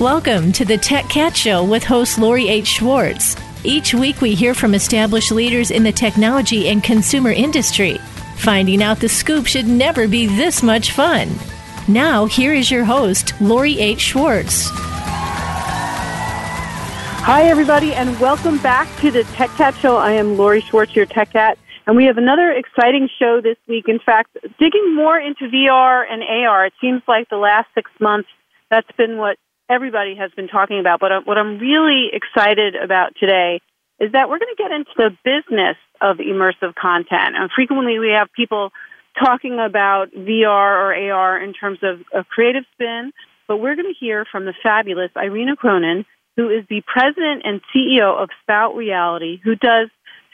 Welcome to the Tech Cat Show with host Lori H. Schwartz. Each week we hear from established leaders in the technology and consumer industry. Finding out the scoop should never be this much fun. Now, here is your host, Lori H. Schwartz. Hi, everybody, and welcome back to the Tech Cat Show. I am Lori Schwartz, your Tech Cat, and we have another exciting show this week. In fact, digging more into VR and AR. It seems like the last six months, that's been what everybody has been talking about. But uh, what I'm really excited about today is that we're going to get into the business of immersive content. And frequently we have people talking about VR or AR in terms of a creative spin, but we're going to hear from the fabulous Irena Cronin, who is the president and CEO of Sprout Reality, who does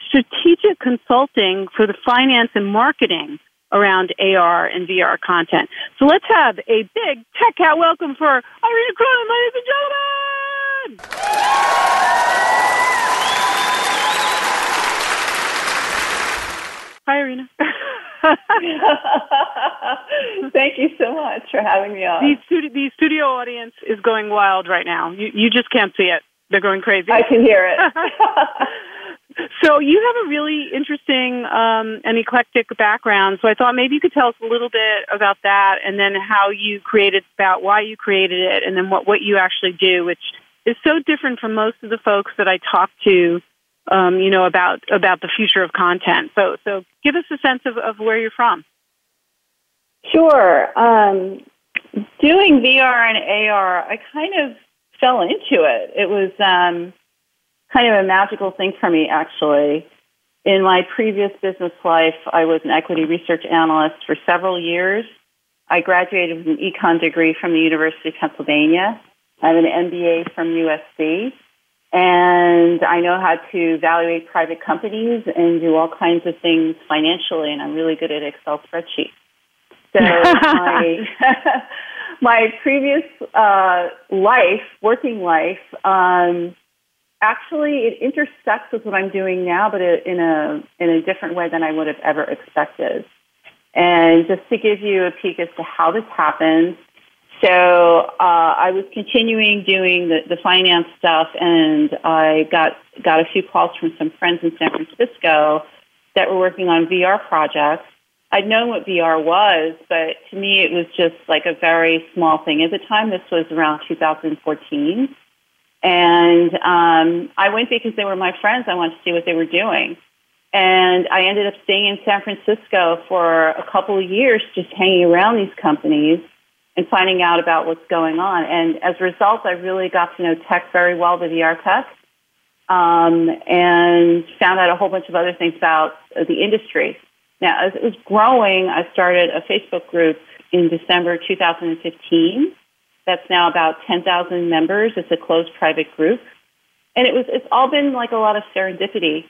strategic consulting for the finance and marketing around AR and VR content. So let's have a big tech cat welcome for Irena Cronin, ladies and gentlemen! Hi, Irena. Thank you so much for having me on. The studio, the studio audience is going wild right now. You, you just can't see it. They're going crazy. I can hear it. so you have a really interesting um, and eclectic background. So I thought maybe you could tell us a little bit about that, and then how you created Sprout, why you created it, and then what what you actually do, which is so different from most of the folks that I talk to um, you know, about about the future of content. So, so give us a sense of, of where you're from. Sure. Um, doing VR and AR, I kind of fell into it. It was um, kind of a magical thing for me, actually. In my previous business life, I was an equity research analyst for several years. I graduated with an econ degree from the University of Pennsylvania. I have an MBA from USC. And I know how to evaluate private companies and do all kinds of things financially, and I'm really good at Excel spreadsheets. So my my previous uh, life, working life, um, actually it intersects with what I'm doing now, but in a in a different way than I would have ever expected. And just to give you a peek as to how this happens, so uh, I was continuing doing the, the finance stuff, and I got got a few calls from some friends in San Francisco that were working on VR projects. I'd known what VR was, but to me it was just like a very small thing. At the time, this was around 2014. And um, I went because they were my friends. I wanted to see what they were doing. And I ended up staying in San Francisco for a couple of years, just hanging around these companies and finding out about what's going on. And as a result, I really got to know tech very well, the VR tech, um, and found out a whole bunch of other things about the industry. Now, as it was growing, I started a Facebook group in December 2015. That's now about 10,000 members. It's a closed private group. And it was, it's all been like a lot of serendipity.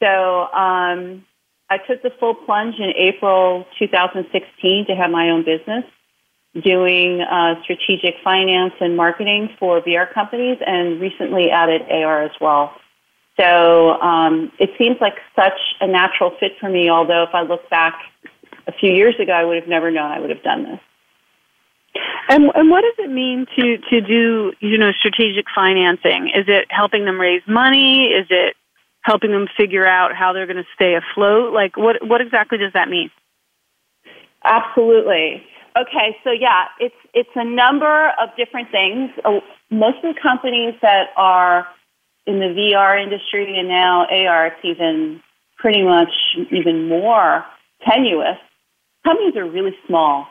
So, um, I took the full plunge in April 2016 to have my own business doing uh, strategic finance and marketing for VR companies and recently added AR as well. So um, it seems like such a natural fit for me, although if I look back a few years ago, I would have never known I would have done this. And, and what does it mean to, to do, you know, strategic financing? Is it helping them raise money? Is it helping them figure out how they're going to stay afloat? Like, what, what exactly does that mean? Absolutely. Okay, so yeah, it's it's a number of different things. Uh, most of the companies that are in the VR industry and now AR, it's even pretty much even more tenuous. Companies are really small.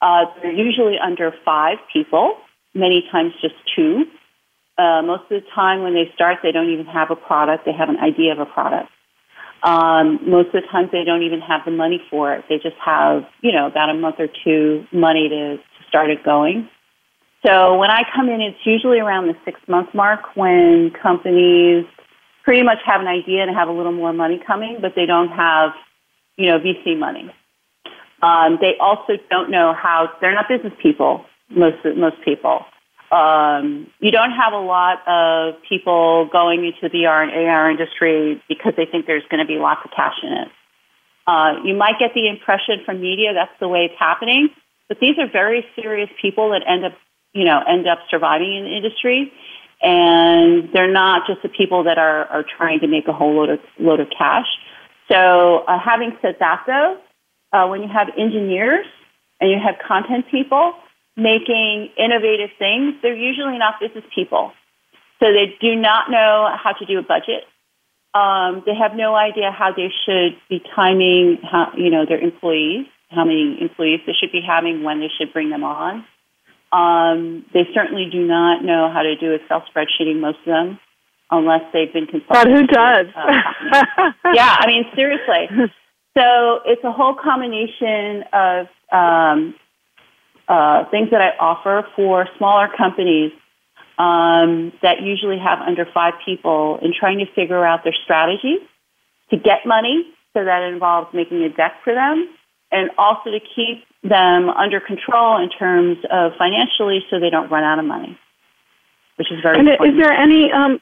Uh, they're usually under five people, many times just two. Uh, most of the time when they start, they don't even have a product. They have an idea of a product. Um, most of the times they don't even have the money for it. They just have, you know, about a month or two money to, to start it going. So when I come in, it's usually around the six month mark when companies pretty much have an idea and have a little more money coming, but they don't have, you know, VC money. Um, they also don't know how, they're not business people, most, most people. Um, you don't have a lot of people going into the VR and AR industry because they think there's going to be lots of cash in it. Uh, you might get the impression from media that's the way it's happening, but these are very serious people that end up you know, end up surviving in the industry. And they're not just the people that are, are trying to make a whole load of, load of cash. So uh, having said that though, uh, when you have engineers and you have content people making innovative things, they're usually not business people. So they do not know how to do a budget. Um, they have no idea how they should be timing, how, you know, their employees, how many employees they should be having, when they should bring them on. Um, they certainly do not know how to do Excel spreadsheeting, most of them, unless they've been consulted. But who does? uh, yeah, I mean, seriously. So it's a whole combination of um, uh, things that I offer for smaller companies um, that usually have under five people in trying to figure out their strategy to get money. So that involves making a deck for them and also to keep them under control in terms of financially so they don't run out of money, which is very and important. Is there any um,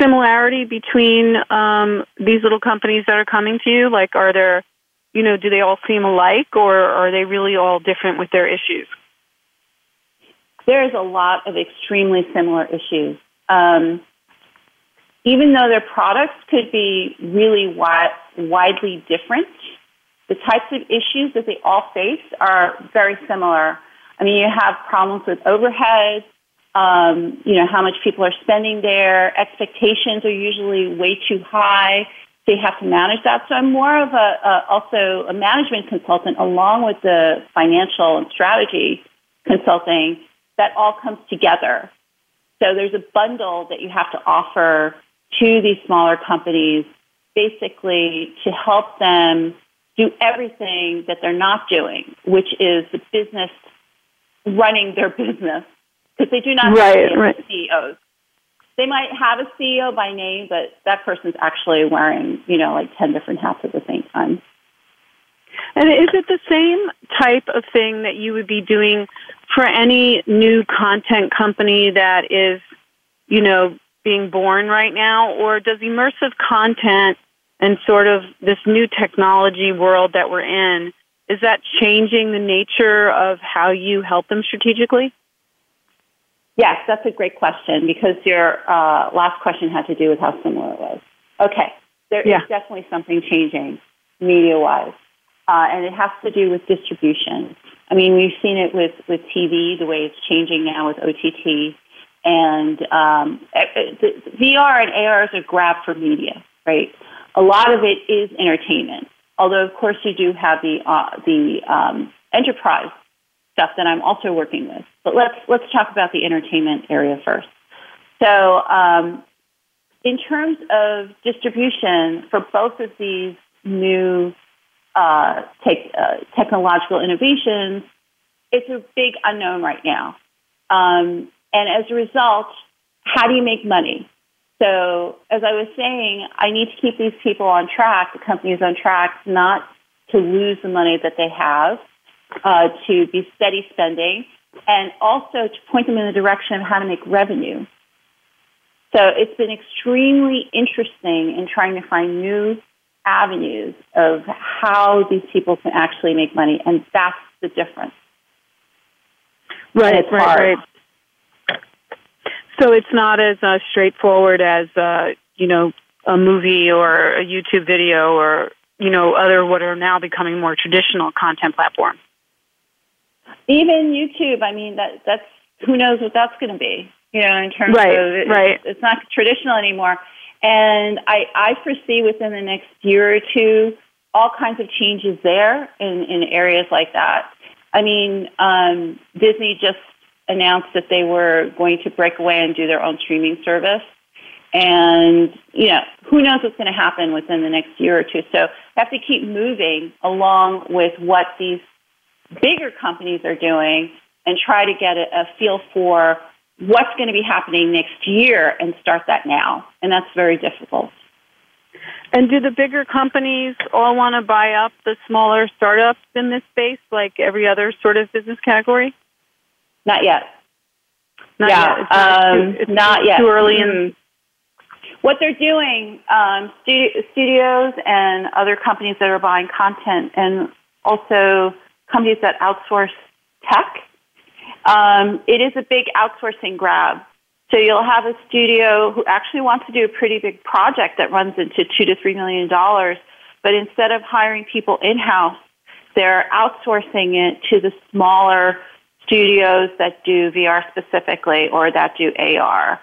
similarity between um, these little companies that are coming to you? Like, are there, you know, do they all seem alike or are they really all different with their issues? There's a lot of extremely similar issues. Um, even though their products could be really wi- widely different, the types of issues that they all face are very similar. I mean, you have problems with overhead, um, you know, how much people are spending there. Expectations are usually way too high. They have to manage that. So I'm more of a, a also a management consultant along with the financial and strategy consulting that all comes together. So there's a bundle that you have to offer to these smaller companies basically to help them do everything that they're not doing, which is the business running their business because they do not right, have right. CEOs. They might have a CEO by name, but that person's actually wearing, you know, like 10 different hats at the same time. And is it the same type of thing that you would be doing for any new content company that is, you know, being born right now? Or does immersive content and sort of this new technology world that we're in, is that changing the nature of how you help them strategically? Yes, that's a great question because your uh, last question had to do with how similar it was. Okay, there yeah. is definitely something changing media wise, uh, and it has to do with distribution. I mean, we've seen it with, with TV, the way it's changing now with OTT, and um, the, VR and AR is a grab for media, right? A lot of it is entertainment, although of course you do have the uh, the um, enterprise stuff that I'm also working with. But let's let's talk about the entertainment area first. So, um, in terms of distribution for both of these new uh, uh, technological innovations, it's a big unknown right now. Um, and as a result, how do you make money? So, as I was saying, I need to keep these people on track, the companies on track, not to lose the money that they have, uh, to be steady spending, and also to point them in the direction of how to make revenue. So it's been extremely interesting in trying to find new avenues of how these people can actually make money, and that's the difference. Right, right, hard. right. So it's not as uh, straightforward as uh, you know a movie or a YouTube video or you know other what are now becoming more traditional content platforms. Even YouTube, I mean that that's who knows what that's going to be. You know, in terms right, of it, right. it's not traditional anymore. And I, I foresee within the next year or two all kinds of changes there in, in areas like that. I mean, um, Disney just announced that they were going to break away and do their own streaming service. And, you know, who knows what's going to happen within the next year or two. So have to keep moving along with what these bigger companies are doing and try to get a, a feel for what's going to be happening next year and start that now. And that's very difficult. And do the bigger companies all want to buy up the smaller startups in this space like every other sort of business category? Not yet. Not yeah, yet. It's not, um, too, it's not too yet. early in what they're doing, um, studios and other companies that are buying content, and also companies that outsource tech um, it is a big outsourcing grab. So you'll have a studio who actually wants to do a pretty big project that runs into two to three million dollars, but instead of hiring people in house, they're outsourcing it to the smaller studios that do VR specifically or that do AR.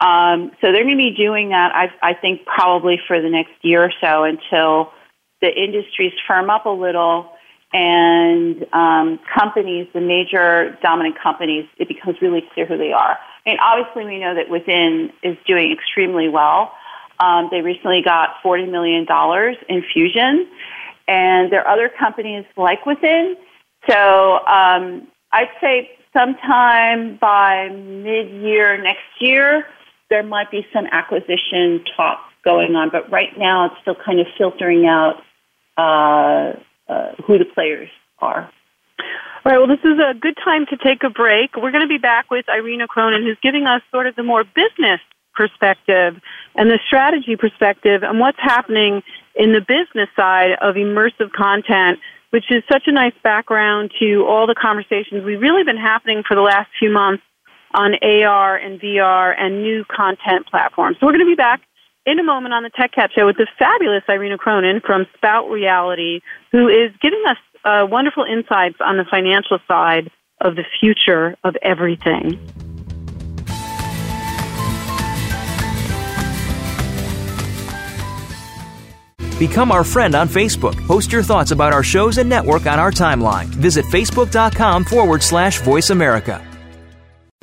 Um, so they're going to be doing that, I, I think, probably for the next year or so until the industries firm up a little and um, companies, the major dominant companies, it becomes really clear who they are. I mean, obviously, we know that Within is doing extremely well. Um, they recently got $40 million in Fusion, and there are other companies like Within. So um, I'd say sometime by mid-year next year, there might be some acquisition talk going on, but right now it's still kind of filtering out uh, uh, who the players are. All right, well, this is a good time to take a break. We're going to be back with Irena Cronin, who's giving us sort of the more business perspective and the strategy perspective and what's happening in the business side of immersive content, which is such a nice background to all the conversations we've really been happening for the last few months on AR and VR and new content platforms. So we're going to be back in a moment on the Tech Cat Show with the fabulous Irena Cronin from Sprout Reality, who is giving us uh, wonderful insights on the financial side of the future of everything. Become our friend on Facebook. Post your thoughts about our shows and network on our timeline. Visit facebook.com forward slash voice America.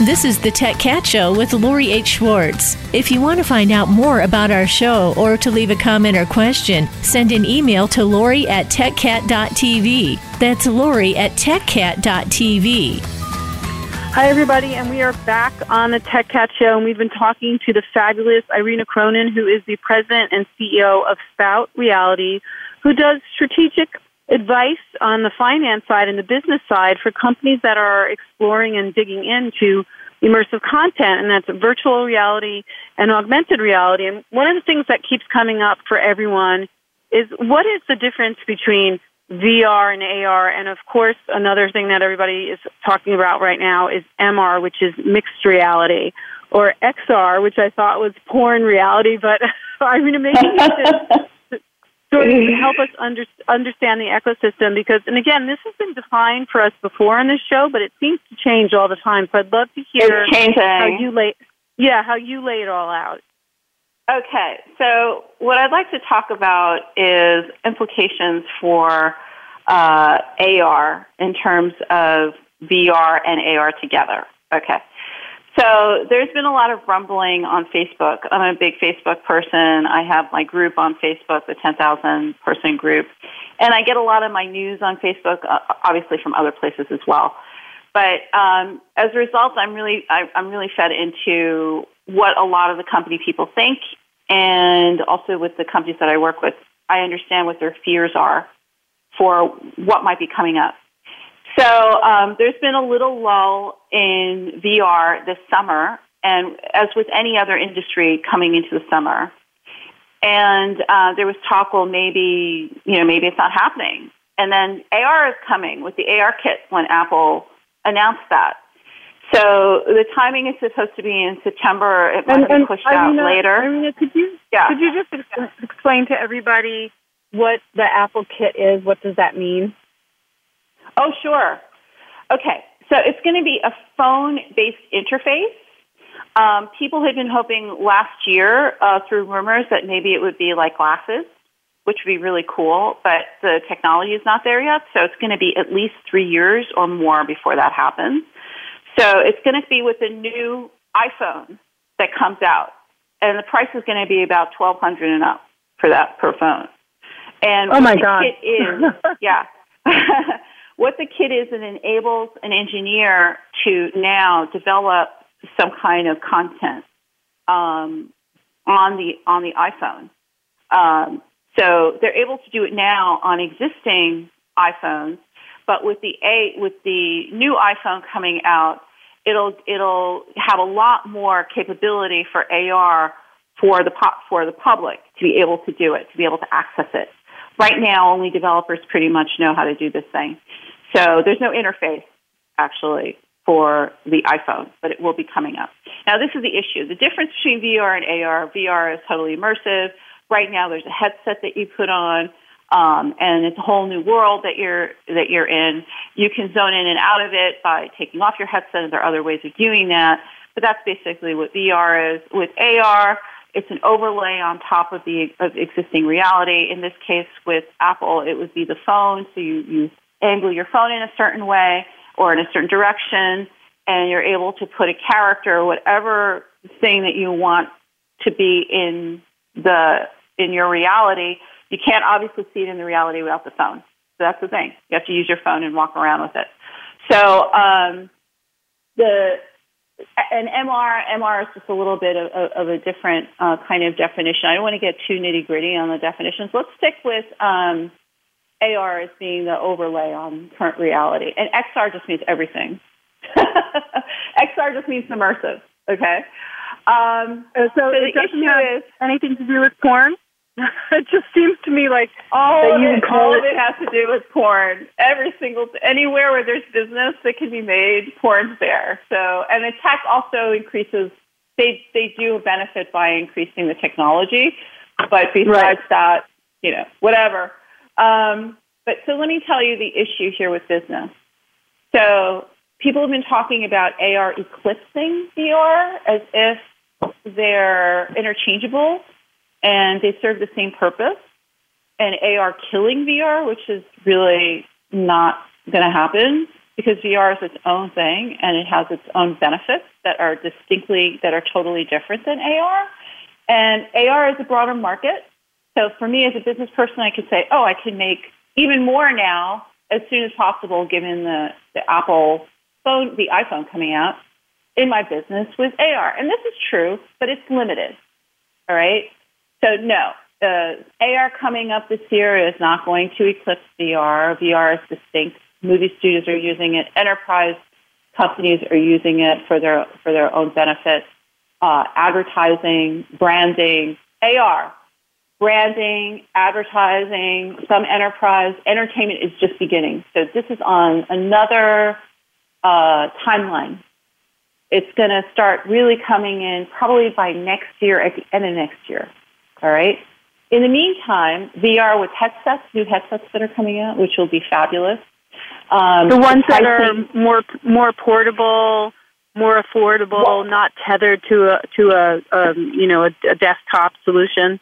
This is the Tech Cat Show with Lori H. Schwartz. If you want to find out more about our show or to leave a comment or question, send an email to Lori at techcat.tv. That's Lori at techcat.tv. Hi, everybody, and we are back on the Tech Cat Show, and we've been talking to the fabulous Irena Cronin, who is the president and CEO of Sprout Reality, who does strategic advice on the finance side and the business side for companies that are exploring and digging into immersive content, and that's virtual reality and augmented reality. And one of the things that keeps coming up for everyone is what is the difference between VR and AR? And of course, another thing that everybody is talking about right now is MR, which is mixed reality, or XR, which I thought was porn reality, but I mean, maybe you should of help us under, understand the ecosystem because, and again, this has been defined for us before on this show, but it seems to change all the time. So I'd love to hear how you lay, yeah, how you lay it all out. Okay, so what I'd like to talk about is implications for uh, AR in terms of VR and AR together. Okay. So there's been a lot of rumbling on Facebook. I'm a big Facebook person. I have my group on Facebook, the 10,000 person group, and I get a lot of my news on Facebook, uh, obviously from other places as well. But um, as a result, I'm really I, I'm really fed into what a lot of the company people think, and also with the companies that I work with, I understand what their fears are for what might be coming up. So um, there's been a little lull in VR this summer, and as with any other industry coming into the summer, and uh, there was talk, well, maybe you know, maybe it's not happening. And then AR is coming with the AR kit when Apple announced that. So the timing is supposed to be in September. It might and, be pushed out later. I mean, could you yeah. could you just explain to everybody what the Apple Kit is? What does that mean? Oh, sure. Okay, so it's going to be a phone-based interface. Um, people had been hoping last year uh, through rumors that maybe it would be like glasses, which would be really cool, but the technology is not there yet, so it's going to be at least three years or more before that happens. So it's going to be with the new iPhone that comes out, and the price is going to be about twelve hundred and up for that per phone. And oh my god, kit is, yeah. what the kit is, it enables an engineer to now develop some kind of content um, on the on the iPhone. Um, so they're able to do it now on existing iPhones, but with the a with the new iPhone coming out, it'll it'll have a lot more capability for AR for the for the public to be able to do it, to be able to access it. Right now, only developers pretty much know how to do this thing. So there's no interface actually for the iPhone, but it will be coming up. Now, this is the issue. The difference between VR and AR, VR is totally immersive. Right now, there's a headset that you put on, um, and it's a whole new world that you're that you're in. You can zone in and out of it by taking off your headset, and there are other ways of doing that. But that's basically what VR is. With AR, it's an overlay on top of the of existing reality. In this case, with Apple, it would be the phone. So you, you angle your phone in a certain way or in a certain direction, and you're able to put a character, or whatever thing that you want to be in the in your reality. You can't obviously see it in the reality without the phone. So that's the thing. You have to use your phone and walk around with it. So um, the an MR, MR is just a little bit of, of a different uh, kind of definition. I don't want to get too nitty gritty on the definitions. Let's stick with um, AR as being the overlay on current reality, and XR just means everything. XR just means immersive. Okay. Um, so, so the issue is anything to do with porn. it just seems to me like all, that you it, call all it, of it has to do with porn. Every single anywhere where there's business that can be made, porn's there. So, and the tech also increases. They they do benefit by increasing the technology, but besides right. that, you know, whatever. Um, but so let me tell you the issue here with business. So people have been talking about AR eclipsing VR as if they're interchangeable and they serve the same purpose. And AR killing VR, which is really not going to happen because VR is its own thing and it has its own benefits that are distinctly, that are totally different than AR. And AR is a broader market. So for me as a business person, I could say, oh, I can make even more now as soon as possible given the, the Apple phone, the iPhone coming out in my business with AR. And this is true, but it's limited. All right. So no, uh, AR coming up this year is not going to eclipse VR. VR is distinct. Movie studios are using it. Enterprise companies are using it for their for their own benefit. Uh, advertising, branding, AR, branding, advertising, some enterprise, entertainment is just beginning. So this is on another uh, timeline. It's going to start really coming in probably by next year, at the end of next year. All right. In the meantime, VR with headsets, new headsets that are coming out, which will be fabulous. Um, the ones that are more more portable, more affordable, well, not tethered to a to a um, you know a, a desktop solution.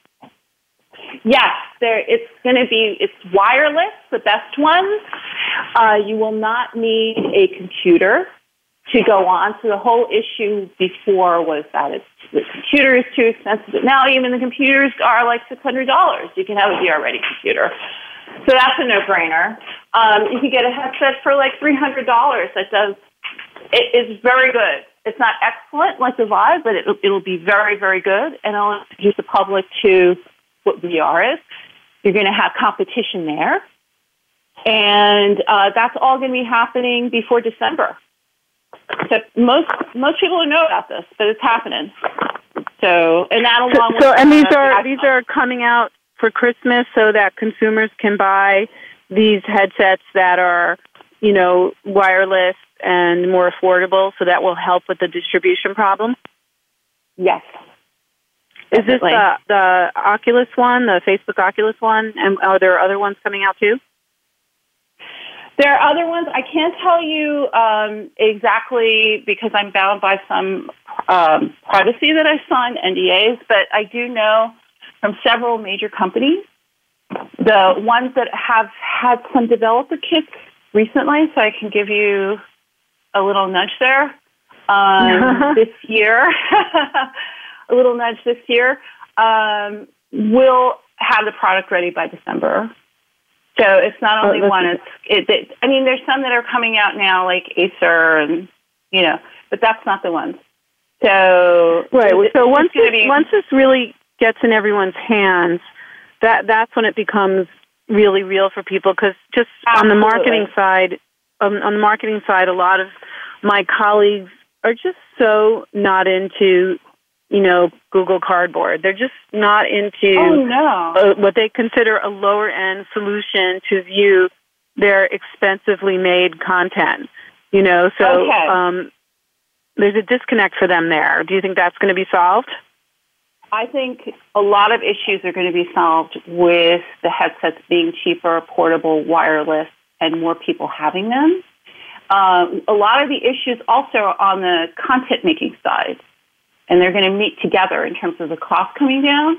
Yes, there. It's going to be. It's wireless, the best one. Uh, you will not need a computer to go on. So the whole issue before was that it's, the computer is too expensive. But now even the computers are like $600. You can have a VR ready computer. So that's a no-brainer. Um, you can get a headset for like $300 that does, it is very good. It's not excellent like the Vive, but it'll, it'll be very, very good. And I'll introduce the public to what VR is. You're going to have competition there. And uh, that's all going to be happening before December. So most most people don't know about this, but it's happening. So and that along so, so and these are these are coming out for Christmas so that consumers can buy these headsets that are you know wireless and more affordable. So that will help with the distribution problem. Yes. Is this the, the Oculus one, the Facebook Oculus one, and are there other ones coming out too? There are other ones. I can't tell you um, exactly because I'm bound by some um, privacy that I signed, NDAs, but I do know from several major companies, the ones that have had some developer kits recently, so I can give you a little nudge there. Um, this year, a little nudge this year, um, we'll have the product ready by December. So it's not only oh, one. It's it, it, I mean, there's some that are coming out now, like Acer, and you know, but that's not the ones. So right. It, so once it, be, once this really gets in everyone's hands, that that's when it becomes really real for people. Because just absolutely. on the marketing side, um, on the marketing side, a lot of my colleagues are just so not into you know, Google Cardboard. They're just not into oh, no. a, what they consider a lower end solution to view their expensively made content. You know, so okay. um, there's a disconnect for them there. Do you think that's going to be solved? I think a lot of issues are going to be solved with the headsets being cheaper, portable, wireless, and more people having them. Um, a lot of the issues also on the content making side and they're going to meet together in terms of the cost coming down.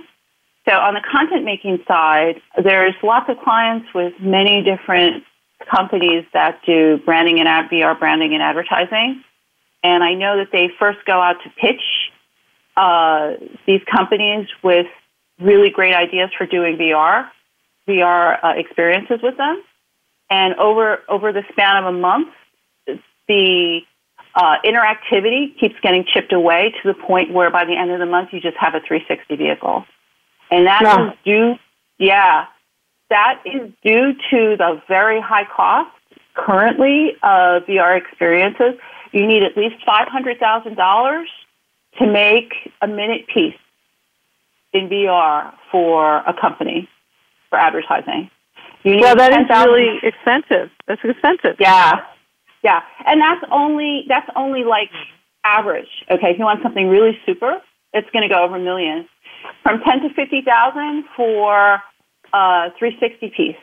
So on the content making side, there's lots of clients with many different companies that do branding and ad, VR branding and advertising. And I know that they first go out to pitch uh, these companies with really great ideas for doing VR, VR uh, experiences with them. And over over the span of a month, the uh, interactivity keeps getting chipped away to the point where by the end of the month you just have a 360 vehicle. And that is due, yeah, that is due to the very high cost currently of VR experiences. You need at least $500,000 to make a minute piece in VR for a company for advertising. well, that is really expensive. That's expensive. Yeah. Yeah, and that's only that's only like average. Okay, if you want something really super, it's going to go over a million. From ten to fifty thousand for a 360 piece,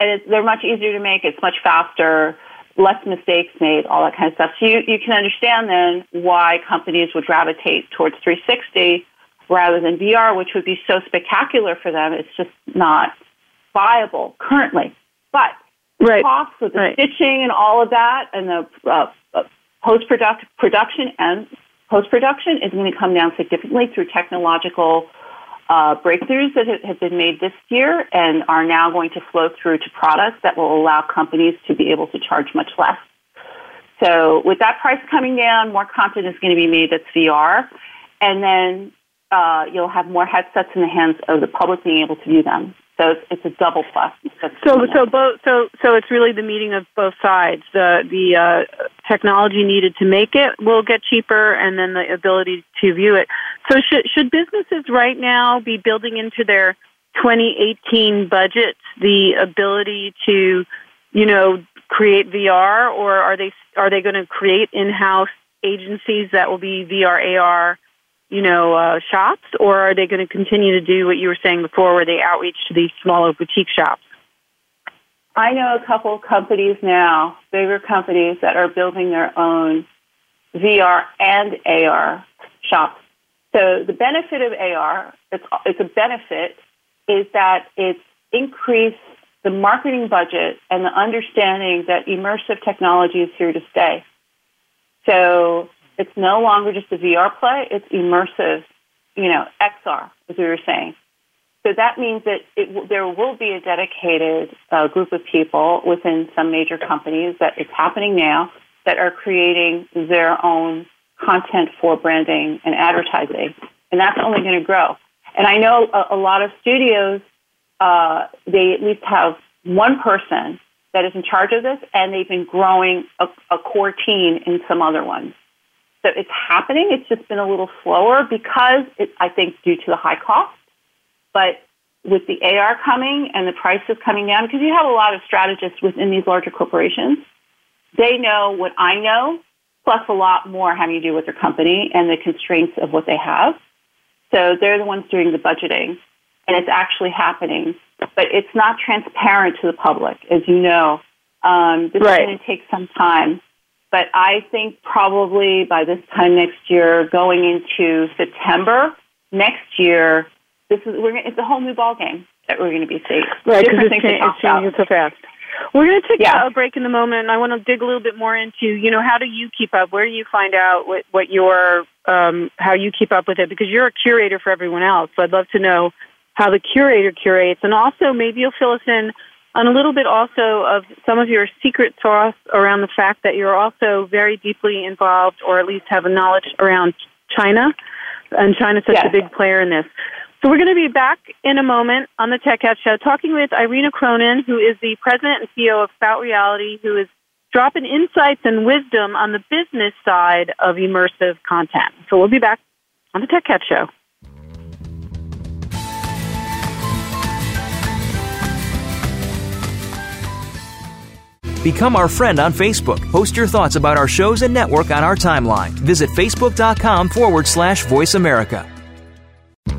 and they're much easier to make. It's much faster, less mistakes made, all that kind of stuff. So you you can understand then why companies would gravitate towards 360 rather than VR, which would be so spectacular for them. It's just not viable currently. But right. costs with the right. stitching and all of that, and the uh, uh, post production and post production is going to come down significantly through technological uh, breakthroughs that have been made this year and are now going to flow through to products that will allow companies to be able to charge much less. So, with that price coming down, more content is going to be made that's VR, and then uh, you'll have more headsets in the hands of the public being able to view them. So it's, it's a double plus. So so both so so it's really the meeting of both sides. The the uh, technology needed to make it will get cheaper, and then the ability to view it. So should should businesses right now be building into their 2018 budgets the ability to, you know, create VR, or are they are they going to create in-house agencies that will be VR AR you know, uh, shops, or are they going to continue to do what you were saying before, where they outreach to these smaller boutique shops? I know a couple companies now, bigger companies that are building their own VR and AR shops. So the benefit of AR, it's, it's a benefit, is that it's increased the marketing budget and the understanding that immersive technology is here to stay. So it's no longer just a VR play, it's immersive, you know, XR, as we were saying. So that means that it, there will be a dedicated uh, group of people within some major companies that it's happening now that are creating their own content for branding and advertising. And that's only going to grow. And I know a, a lot of studios, uh, they at least have one person that is in charge of this, and they've been growing a, a core team in some other ones. So it's happening. It's just been a little slower because it, I think due to the high cost. But with the AR coming and the prices coming down, because you have a lot of strategists within these larger corporations, they know what I know, plus a lot more having to do with their company and the constraints of what they have. So they're the ones doing the budgeting, and it's actually happening. But it's not transparent to the public, as you know. Um, this right. is going to take some time. But I think probably by this time next year, going into September next year, this is we're it's a whole new ball game that we're going to be seeing. Right, because it's, it's changing so fast. We're going to take yeah. a break in the moment. I want to dig a little bit more into, you know, how do you keep up? Where do you find out what, what your, um, how you keep up with it? Because you're a curator for everyone else. So I'd love to know how the curator curates. And also, maybe you'll fill us in on a little bit also of some of your secret sauce around the fact that you're also very deeply involved, or at least have a knowledge around China. And China's such yes. a big player in this. So we're going to be back in a moment on the Tech Show talking with Irena Cronin, who is the president and CEO of Sprout Reality, who is dropping insights and wisdom on the business side of immersive content. So we'll be back on the Tech Cat Show. Become our friend on Facebook. Post your thoughts about our shows and network on our timeline. Visit facebook.com forward slash voice America.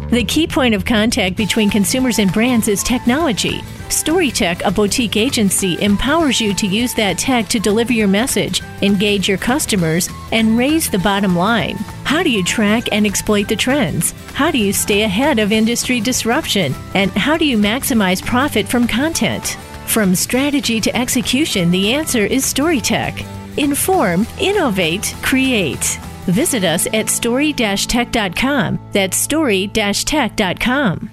The key point of contact between consumers and brands is technology. StoryTech, a boutique agency, empowers you to use that tech to deliver your message, engage your customers, and raise the bottom line. How do you track and exploit the trends? How do you stay ahead of industry disruption? And how do you maximize profit from content? From strategy to execution, the answer is StoryTech. Inform, innovate, create. Visit us at story-tech.com. That's story-tech.com.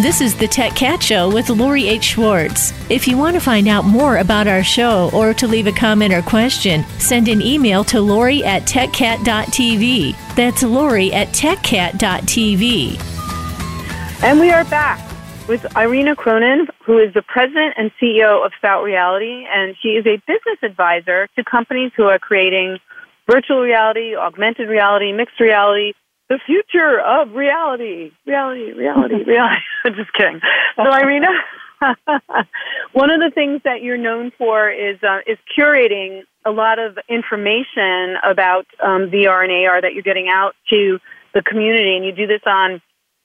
This is the Tech Cat Show with Lori H. Schwartz. If you want to find out more about our show or to leave a comment or question, send an email to Lori at techcat.tv. That's Lori at techcat.tv. And we are back with Irena Cronin, who is the president and CEO of Sprout Reality, and she is a business advisor to companies who are creating virtual reality, augmented reality, mixed reality, the future of reality, reality, reality, reality. I'm Just kidding. So, Irena, one of the things that you're known for is uh, is curating a lot of information about um, VR and AR that you're getting out to the community, and you do this on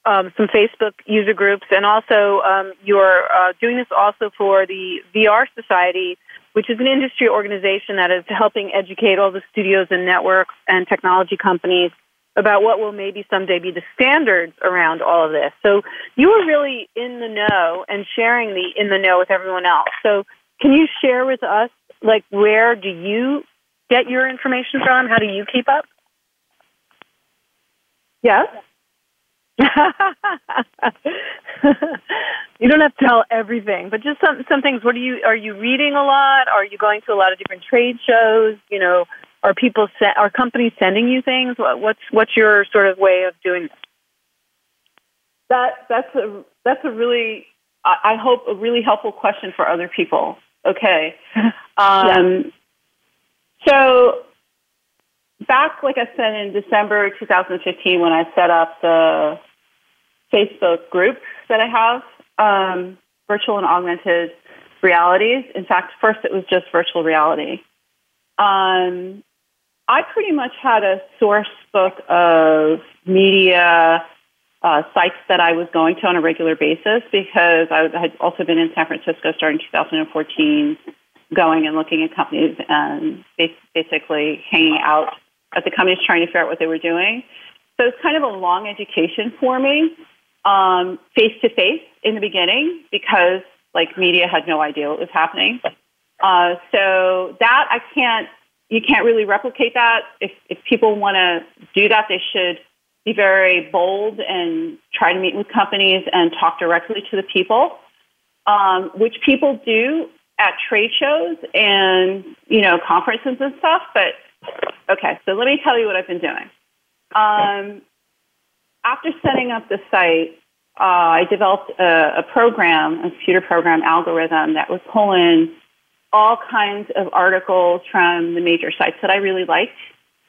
um, some Facebook user groups, and also um, you're uh, doing this also for the VR Society, which is an industry organization that is helping educate all the studios and networks and technology companies about what will maybe someday be the standards around all of this. So you were really in the know and sharing the in the know with everyone else. So can you share with us like where do you get your information from? How do you keep up? Yes. you don't have to tell everything, but just some some things. What are you are you reading a lot? Are you going to a lot of different trade shows? You know, are people se- are companies sending you things? What's what's your sort of way of doing this? That that's a that's a really I hope a really helpful question for other people. Okay, um, yeah. so back like I said in December 2015 when I set up the Facebook group that I have, um, virtual and augmented realities. In fact, first it was just virtual reality. Um, I pretty much had a source book of media uh, sites that I was going to on a regular basis because I had also been in San Francisco starting 2014, going and looking at companies and basically hanging out at the companies trying to figure out what they were doing. So it's kind of a long education for me, face to face in the beginning because like media had no idea what was happening. Uh, so that I can't you can't really replicate that. If, if people want to do that, they should be very bold and try to meet with companies and talk directly to the people, um, which people do at trade shows and you know conferences and stuff. But okay, so let me tell you what I've been doing. um, after setting up the site, uh, I developed a, a program, a computer program algorithm that would pull in all kinds of articles from the major sites that I really liked.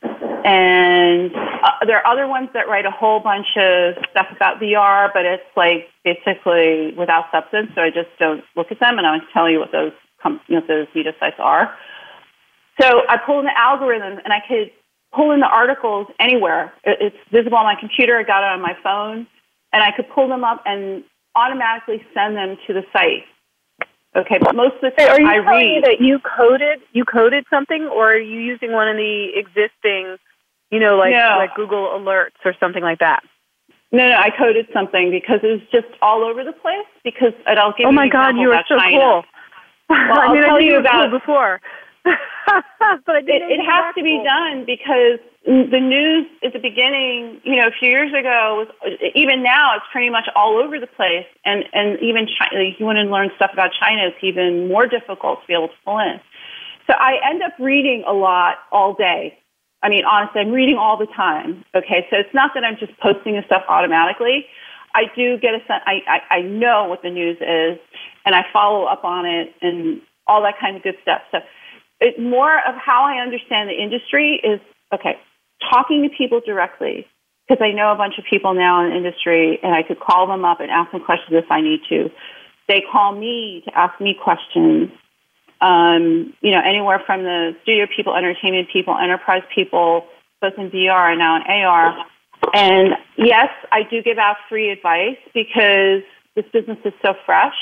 And uh, there are other ones that write a whole bunch of stuff about VR, but it's like basically without substance. So I just don't look at them, and I want to tell you what those com- you know, those media sites are. So I pull in the algorithm, and I could pull in the articles anywhere. It's visible on my computer. I got it on my phone, and I could pull them up and automatically send them to the site. Okay, but most of the time are you I telling read. me that you coded you coded something, or are you using one of the existing, you know, like No. like Google Alerts or something like that? No, no, I coded something because it was just all over the place. Because I'll give oh my God, you are so China. cool. Well, I I'll mean, I tell knew you you about- cool before, but it, it has to be done because the news at the beginning, you know, a few years ago, was, even now, it's pretty much all over the place. And, and even China, like, you want to learn stuff about China, it's even more difficult to be able to pull in. So I end up reading a lot all day. I mean, honestly, I'm reading all the time. Okay, so it's not that I'm just posting this stuff automatically. I do get a sense, I, I, I know what the news is, and I follow up on it and all that kind of good stuff. So it, more of how I understand the industry is okay, talking to people directly because I know a bunch of people now in the industry, and I could call them up and ask them questions if I need to. They call me to ask me questions. Um, you know, anywhere from the studio people, entertainment people, enterprise people, both in VR and now in AR. And yes, I do give out free advice because this business is so fresh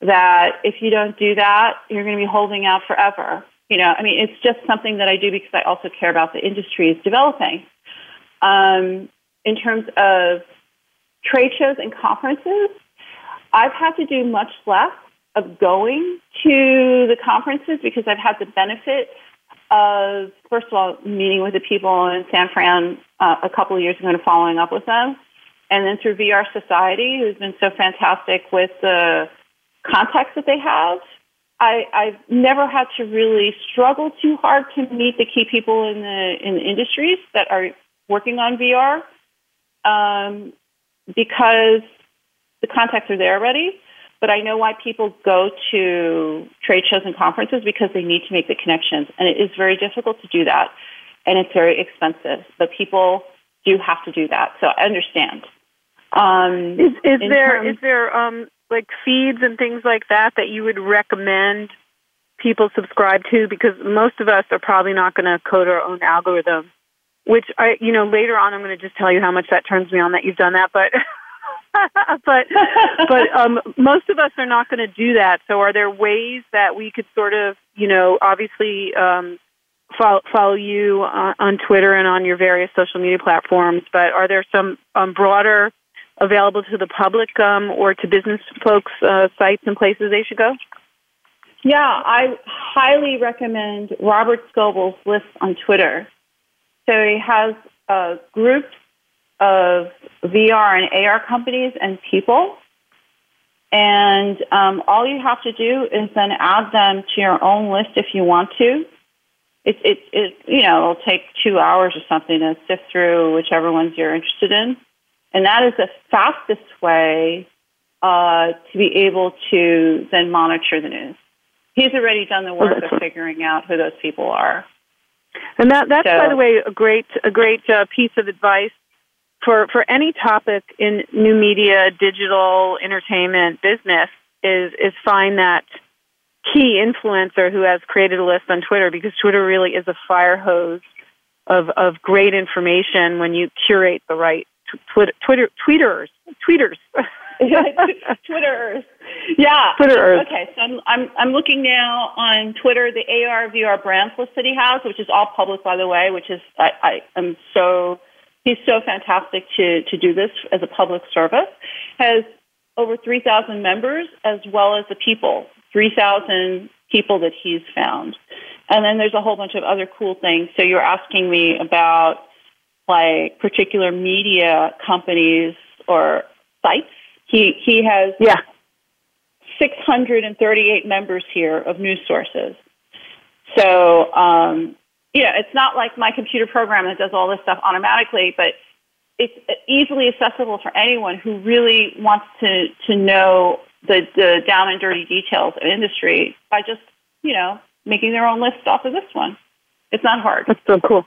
that if you don't do that, you're going to be holding out forever. You know, I mean, it's just something that I do because I also care about the industry is developing. Um, in terms of trade shows and conferences, I've had to do much less of going to the conferences because I've had the benefit of, first of all, meeting with the people in San Fran uh, a couple of years ago and following up with them. And then through VR Society, who's been so fantastic with the contacts that they have. I, I've never had to really struggle too hard to meet the key people in the in the industries that are working on VR um, because the contacts are there already. But I know why people go to trade shows and conferences because they need to make the connections, and it is very difficult to do that, and it's very expensive. But people do have to do that, so I understand. Um, Is, is there terms- is there um like feeds and things like that that you would recommend people subscribe to? Because most of us are probably not going to code our own algorithm. Which I, you know, later on I'm going to just tell you how much that turns me on that you've done that, but. but but um, most of us are not going to do that. So, are there ways that we could sort of, you know, obviously um, follow, follow you on, on Twitter and on your various social media platforms? But are there some um, broader, available to the public um, or to business folks uh, sites and places they should go? Yeah, I highly recommend Robert Scoble's list on Twitter. So he has groups of VR and AR companies and people. And um, all you have to do is then add them to your own list if you want to. It, it, it, you know, it'll take two hours or something to sift through whichever ones you're interested in. And that is the fastest way uh, to be able to then monitor the news. He's already done the work of figuring out who those people are. And that that's So- by the way a great a great uh, piece of advice for for any topic in new media, digital entertainment, business is is find that key influencer who has created a list on Twitter because Twitter really is a fire hose of of great information when you curate the right Twitter Twitter tweeters tweeters. Twitterers. Yeah. Twitterers. Okay, so I'm, I'm, I'm looking now on Twitter, the AR VR brands list that he has, which is all public, by the way, which is, I, I am so, he's so fantastic to, to do this as a public service, has over 3,000 members as well as the people, 3,000 people that he's found. And then there's a whole bunch of other cool things. So you're asking me about like particular media companies or sites. He, he has yeah. 638 members here of news sources. So, um, you know, it's not like my computer program that does all this stuff automatically, but it's easily accessible for anyone who really wants to, to know the, the down and dirty details of industry by just, you know, making their own list off of this one. It's not hard. That's so cool.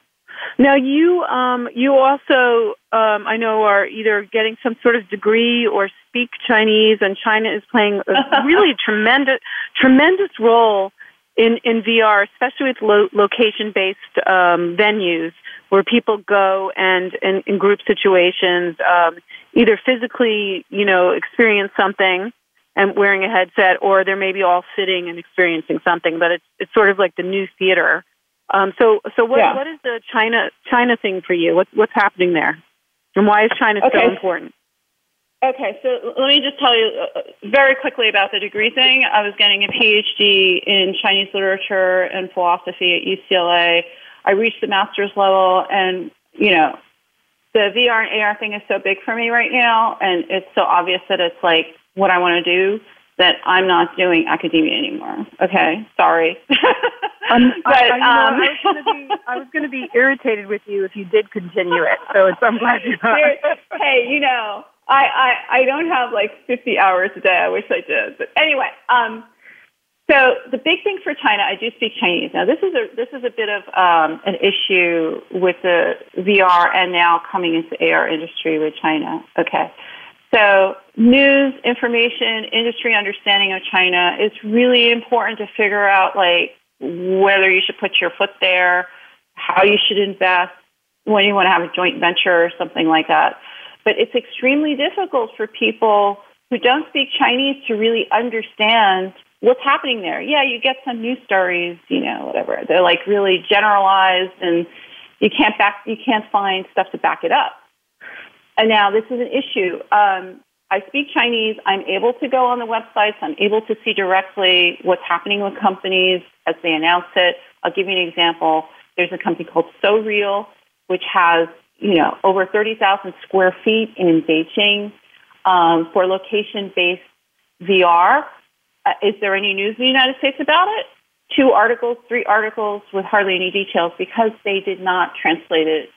Now you um, you also um, I know are either getting some sort of degree or speak Chinese, and China is playing a really tremendous tremendous role in in VR, especially with lo- location based um, venues where people go and, and in group situations um, either physically you know experience something and wearing a headset, or they're maybe all sitting and experiencing something. But it's it's sort of like the new theater um, so, so what, yeah. what is the China China thing for you? What's what's happening there, and why is China okay. so important? Okay, so let me just tell you uh, very quickly about the degree thing. I was getting a PhD in Chinese literature and philosophy at UCLA. I reached the master's level, and you know, the VR and AR thing is so big for me right now, and it's so obvious that it's like what I want to do that I'm not doing academia anymore. Okay, sorry. um, but I, I, um, I was going to be irritated with you if you did continue it. So it's, I'm glad you hey, you know, I, I I don't have like 50 hours a day. I wish I did. But anyway, um, so the big thing for China, I do speak Chinese. Now this is a this is a bit of um, an issue with the VR and now coming into AR industry with China. Okay. So news, information, industry understanding of China, it's really important to figure out like whether you should put your foot there, how you should invest, when you want to have a joint venture or something like that. But it's extremely difficult for people who don't speak Chinese to really understand what's happening there. Yeah, you get some news stories, you know, whatever. They're like really generalized and you can't back you can't find stuff to back it up. And now this is an issue. Um, I speak Chinese. I'm able to go on the websites. I'm able to see directly what's happening with companies as they announce it. I'll give you an example. There's a company called SoReal, which has you know over 30,000 square feet in Beijing um, for location-based VR. Uh, is there any news in the United States about it? Two articles, three articles with hardly any details because they did not translate it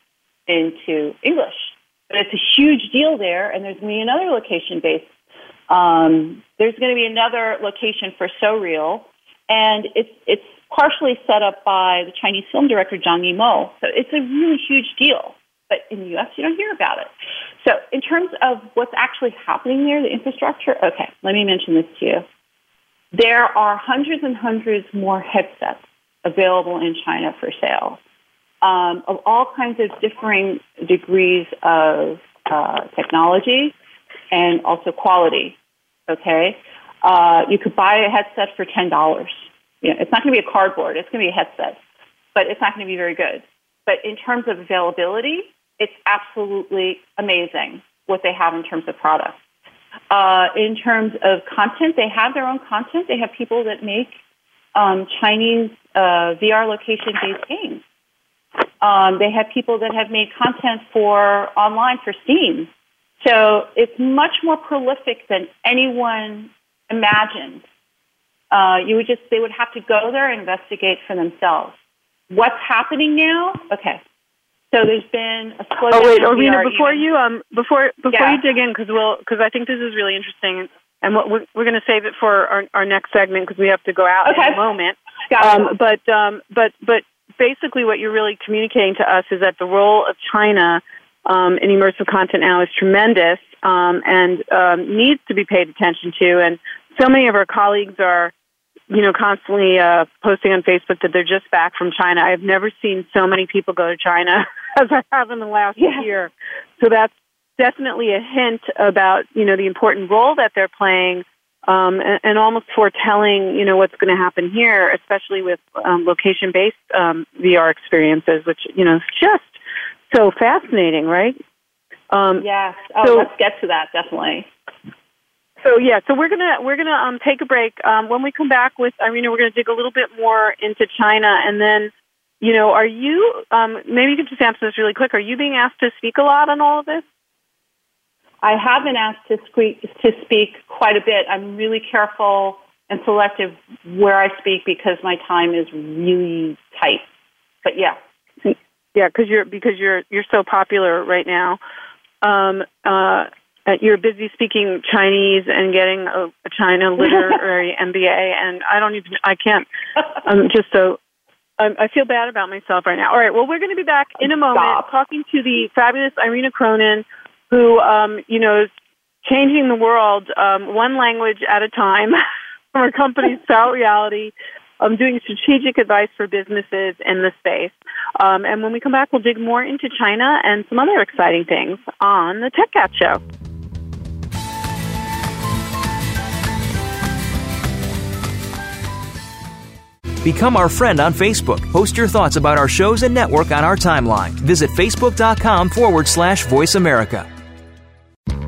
into English. But it's a huge deal there, and there's going to be another location based. Um, there's going to be another location for SoReal, and it's it's partially set up by the Chinese film director Zhang Yimou. So it's a really huge deal. But in the U.S., you don't hear about it. So in terms of what's actually happening there, the infrastructure. Okay, let me mention this to you. There are hundreds and hundreds more headsets available in China for sale um, of all kinds of differing degrees of uh, technology and also quality. Okay, uh, you could buy a headset for ten dollars. You know, it's not going to be a cardboard; it's going to be a headset, but it's not going to be very good. But in terms of availability, it's absolutely amazing what they have in terms of products. Uh, in terms of content, they have their own content. They have people that make um, Chinese uh, VR location-based games. Um, they have people that have made content for online for Steam. So it's much more prolific than anyone imagined. Uh, you would just they would have to go there and investigate for themselves. What's happening now? Okay. So there's been a slowdown. Oh wait, Irena, before you um before before yeah. you dig in because we'll because I think this is really interesting and what we're, we're going to save it for our, our next segment because we have to go out okay. in a moment. Um, but um, but but basically what you're really communicating to us is that the role of China um, in immersive content now is tremendous um, and um, needs to be paid attention to. And so many of our colleagues are, you know, constantly uh, posting on Facebook that they're just back from China. I've never seen so many people go to China as I have in the last yeah. year. So that's definitely a hint about, you know, the important role that they're playing um, and, and, almost foretelling, you know, what's going to happen here, especially with um, location-based um, VR experiences, which you know is just so fascinating, right? Um, yes. Oh, so, let's get to that definitely. So yeah, so we're gonna we're gonna um, take a break. Um, when we come back with Irena, we're gonna dig a little bit more into China, and then, you know, are you um, maybe you can just answer this really quick? Are you being asked to speak a lot on all of this? I have been asked to speak, to speak quite a bit. I'm really careful and selective where I speak because my time is really tight. But yeah, yeah, because you're because you're you're so popular right now. Um, uh, you're busy speaking Chinese and getting a, a China literary MBA, and I don't even I can't. I'm just so I feel bad about myself right now. All right, well, we're going to be back in a moment Stop. talking to the fabulous Irena Cronin, who, um, you know, is changing the world um, one language at a time from her company, Sprout Reality, I'm doing strategic advice for businesses in the space. Um, and when we come back, we'll dig more into China and some other exciting things on the Tech Cat Show. Become our friend on Facebook. Post your thoughts about our shows and network on our timeline. Visit facebook.com forward slash voice America.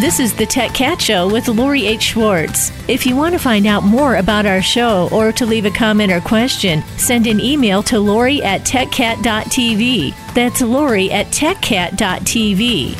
This is the Tech Cat Show with Lori H. Schwartz. If you want to find out more about our show or to leave a comment or question, send an email to Lori at techcat.tv. That's Lori at techcat.tv.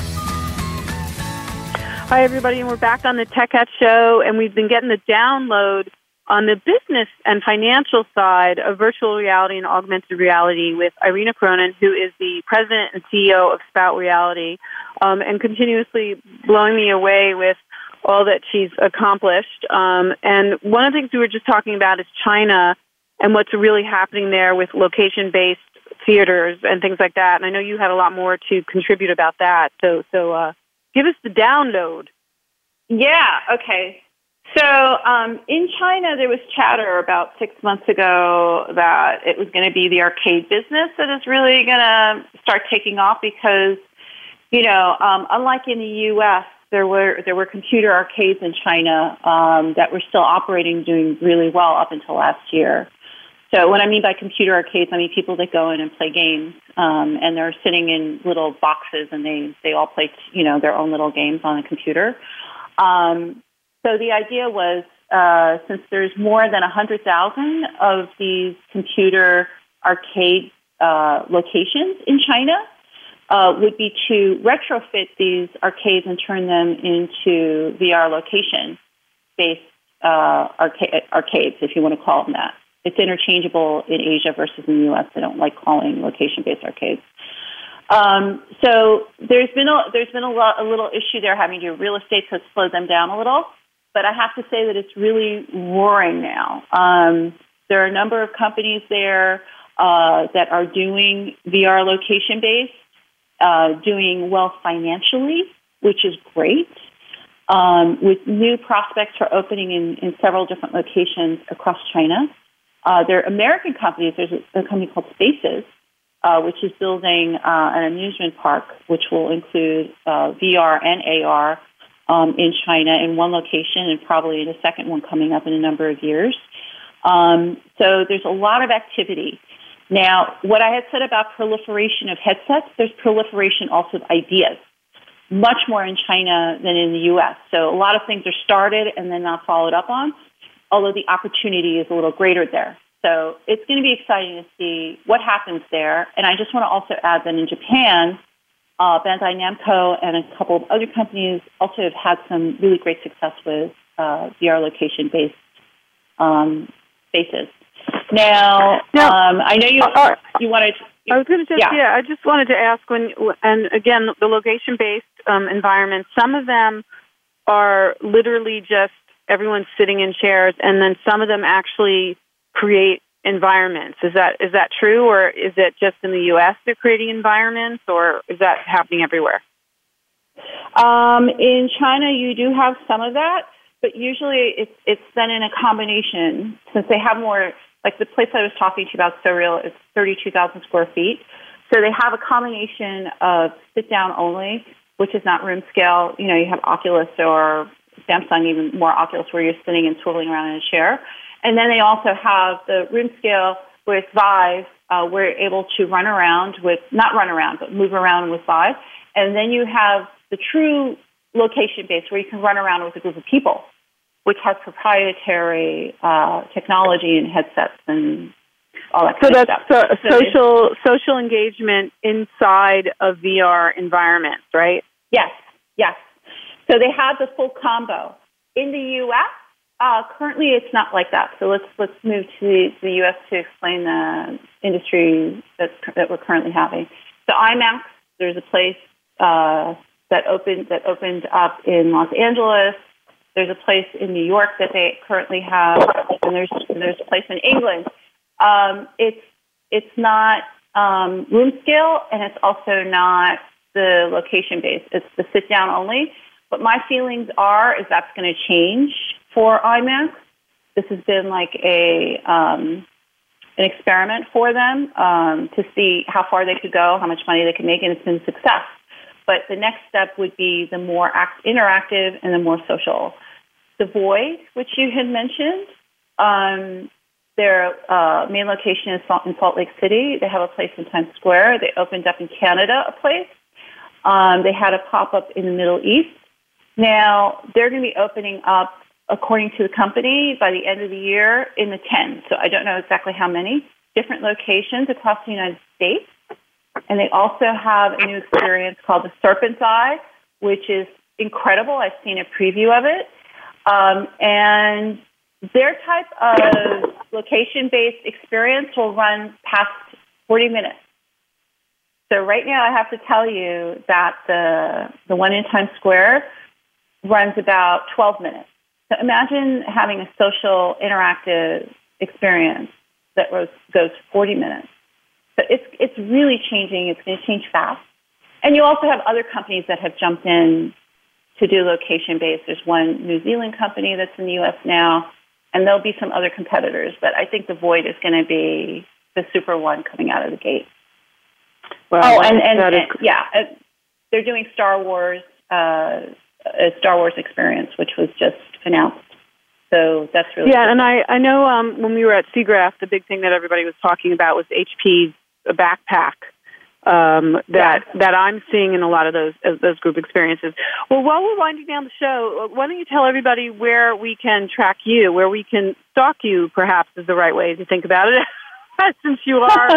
Hi, everybody, and we're back on the Tech Cat Show, and we've been getting the download on the business and financial side of virtual reality and augmented reality with Irena Cronin, who is the president and CEO of Sprout Reality, um, and continuously blowing me away with all that she's accomplished. Um, and one of the things we were just talking about is China and what's really happening there with location based theaters and things like that. And I know you had a lot more to contribute about that. So, so uh, give us the download. Yeah, okay. So um, in China, there was chatter about six months ago that it was going to be the arcade business that is really going to start taking off because, you know, um, unlike in the U.S., there were there were computer arcades in China um, that were still operating, doing really well up until last year. So what I mean by computer arcades, I mean people that go in and play games, um, and they're sitting in little boxes and they they all play you know their own little games on a computer. Um, so the idea was, uh, since there's more than 100,000 of these computer arcade uh, locations in China, uh, would be to retrofit these arcades and turn them into VR location-based uh, arca- arcades, if you want to call them that. It's interchangeable in Asia versus in the U.S. They don't like calling location-based arcades. Um, so there's been a there's been a, lot, a little issue there having to do real estate to slow them down a little but I have to say that it's really roaring now. Um, there are a number of companies there uh, that are doing VR location based, uh, doing well financially, which is great. Um, with new prospects for opening in, in several different locations across China. Uh, there are American companies. There's a, a company called Spaces, uh, which is building uh, an amusement park, which will include uh, VR and AR um, in China in one location and probably in a second one coming up in a number of years. Um, so there's a lot of activity. Now, what I had said about proliferation of headsets, there's proliferation also of ideas, much more in China than in the US. So a lot of things are started and then not followed up on, although the opportunity is a little greater there. So it's going to be exciting to see what happens there. And I just want to also add that in Japan, uh, Bandai Namco and a couple of other companies also have had some really great success with uh, VR location-based um, spaces. Now, now um, I know you uh, you wanted. I was going to just yeah. yeah. I just wanted to ask when and again the location-based um, environments. Some of them are literally just everyone sitting in chairs, and then some of them actually create environments. Is that is that true, or is it just in the U.S. they're creating environments, or is that happening everywhere? Um, in China, you do have some of that, but usually it's it's done in a combination. Since they have more, like the place I was talking to you about, SoReal, is 32,000 square feet. So they have a combination of sit down only, which is not room scale. You know, you have Oculus or Samsung, even more Oculus, where you're sitting and swiveling around in a chair. And then they also have the room scale with Vive, uh, we're able to run around with, not run around, but move around with Vive. And then you have the true location base where you can run around with a group of people, which has proprietary uh, technology and headsets and all that. So that's so, social social engagement inside of VR environments, right? Yes, yes. So they have the full combo. In the U.S., uh, currently it's not like that. So let's let's move to the, the U.S. to explain the industry that's, that we're currently having. So IMAX, there's a place uh, that opened that opened up in Los Angeles. There's a place in New York that they currently have, and there's there's a place in England. Um, it's it's not um, room scale, and it's also not the location based. It's the sit down only. But my feelings are is that's going to change for IMAX. This has been like a um, an experiment for them um, to see how far they could go, how much money they could make, and it's been a success. But the next step would be the more act- interactive and the more social. The Void, which you had mentioned, um, their uh, main location is in Salt Lake City. They have a place in Times Square. They opened up in Canada a place. Um, they had a pop up in the Middle East. Now they're going to be opening up, according to the company, by the end of the year in the 10. So I don't know exactly how many different locations across the United States. And they also have a new experience called the Serpent's Eye, which is incredible. I've seen a preview of it. Um, and their type of location based experience will run past 40 minutes. So right now I have to tell you that the, the one in Times Square runs about 12 minutes. So imagine having a social interactive experience that goes, goes 40 minutes. So it's, it's really changing. It's going to change fast. And you also have other companies that have jumped in to do location based. There's one New Zealand company that's in the U.S. now, and there'll be some other competitors. But I think the Void is going to be the super one coming out of the gate. Well, oh, and, and, and yeah, uh, they're doing Star Wars, uh, a Star Wars experience, which was just announced. So that's really yeah. And I I know um, when we were at SIGGRAPH, the big thing that everybody was talking about was HP's backpack um, that yeah. that I'm seeing in a lot of those those group experiences. Well, while we're winding down the show, why don't you tell everybody where we can track you, where we can stalk you? Perhaps is the right way to think about it. Since you are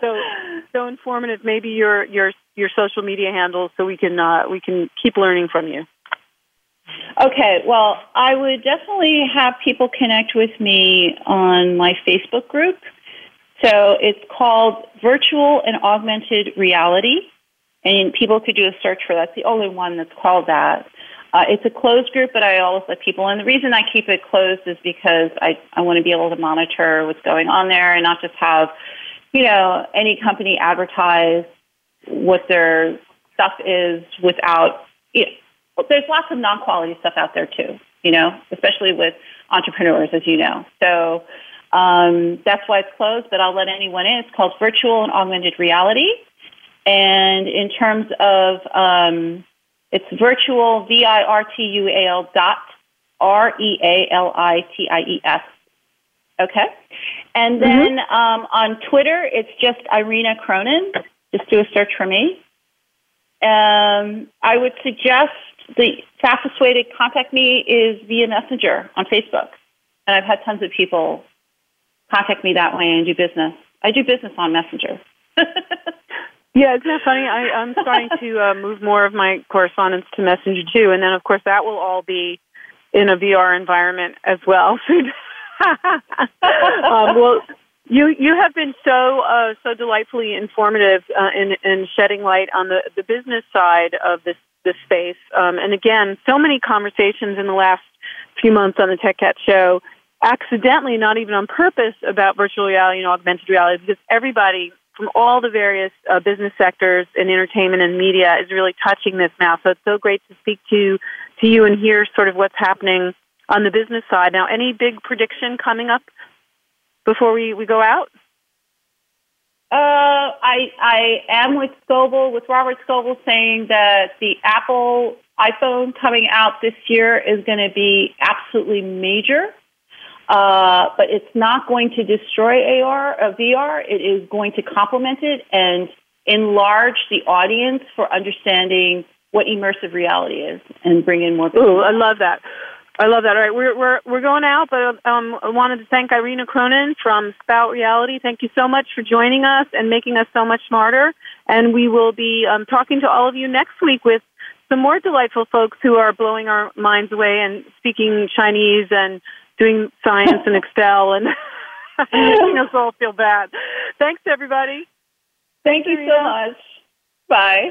so so informative, maybe your your your social media handles, so we can uh, we can keep learning from you. Okay, well, I would definitely have people connect with me on my Facebook group. So it's called Virtual and Augmented Reality, and people could do a search for that. It's the only one that's called that. Uh, it's a closed group, but I always let people in. The reason I keep it closed is because I, I want to be able to monitor what's going on there and not just have, you know, any company advertise what their stuff is without, you know, there's lots of non-quality stuff out there too, you know, especially with entrepreneurs, as you know. So um, that's why it's closed, but I'll let anyone in. It's called Virtual and Augmented Reality. And in terms of, um, it's virtual, V I R T U A L dot R E A L I T I E S. Okay. And mm-hmm. then mm-hmm. um, on Twitter, it's just Irena Cronin. Just do a search for me. Um, I would suggest the fastest way to contact me is via Messenger on Facebook. And I've had tons of people contact me that way and do business. I do business on Messenger. yeah, isn't that funny? I, I'm starting to uh, move more of my correspondence to Messenger too, and then of course that will all be in a VR environment as well. um, well, you you have been so uh, so delightfully informative uh, in in shedding light on the the business side of this this space, um, and again, so many conversations in the last few months on the Tech Cat Show accidentally, not even on purpose, about virtual reality and augmented reality because everybody from all the various uh, business sectors and entertainment and media is really touching this now. So it's so great to speak to to you and hear sort of what's happening on the business side. Now, any big prediction coming up before we, we go out? Uh, I I am with Scoble, with Robert Scoble, saying that the Apple iPhone coming out this year is going to be absolutely major. Uh, but it's not going to destroy AR, uh, VR. It is going to complement it and enlarge the audience for understanding what immersive reality is and bring in more. People. Ooh, I love that. I love that. All right, we're we're we're going out, but um, I wanted to thank Irena Cronin from Sprout Reality. Thank you so much for joining us and making us so much smarter. And we will be um, talking to all of you next week with some more delightful folks who are blowing our minds away and speaking Chinese and doing science and Excel and making us all feel bad. Thanks, everybody. Thank you so much. Bye.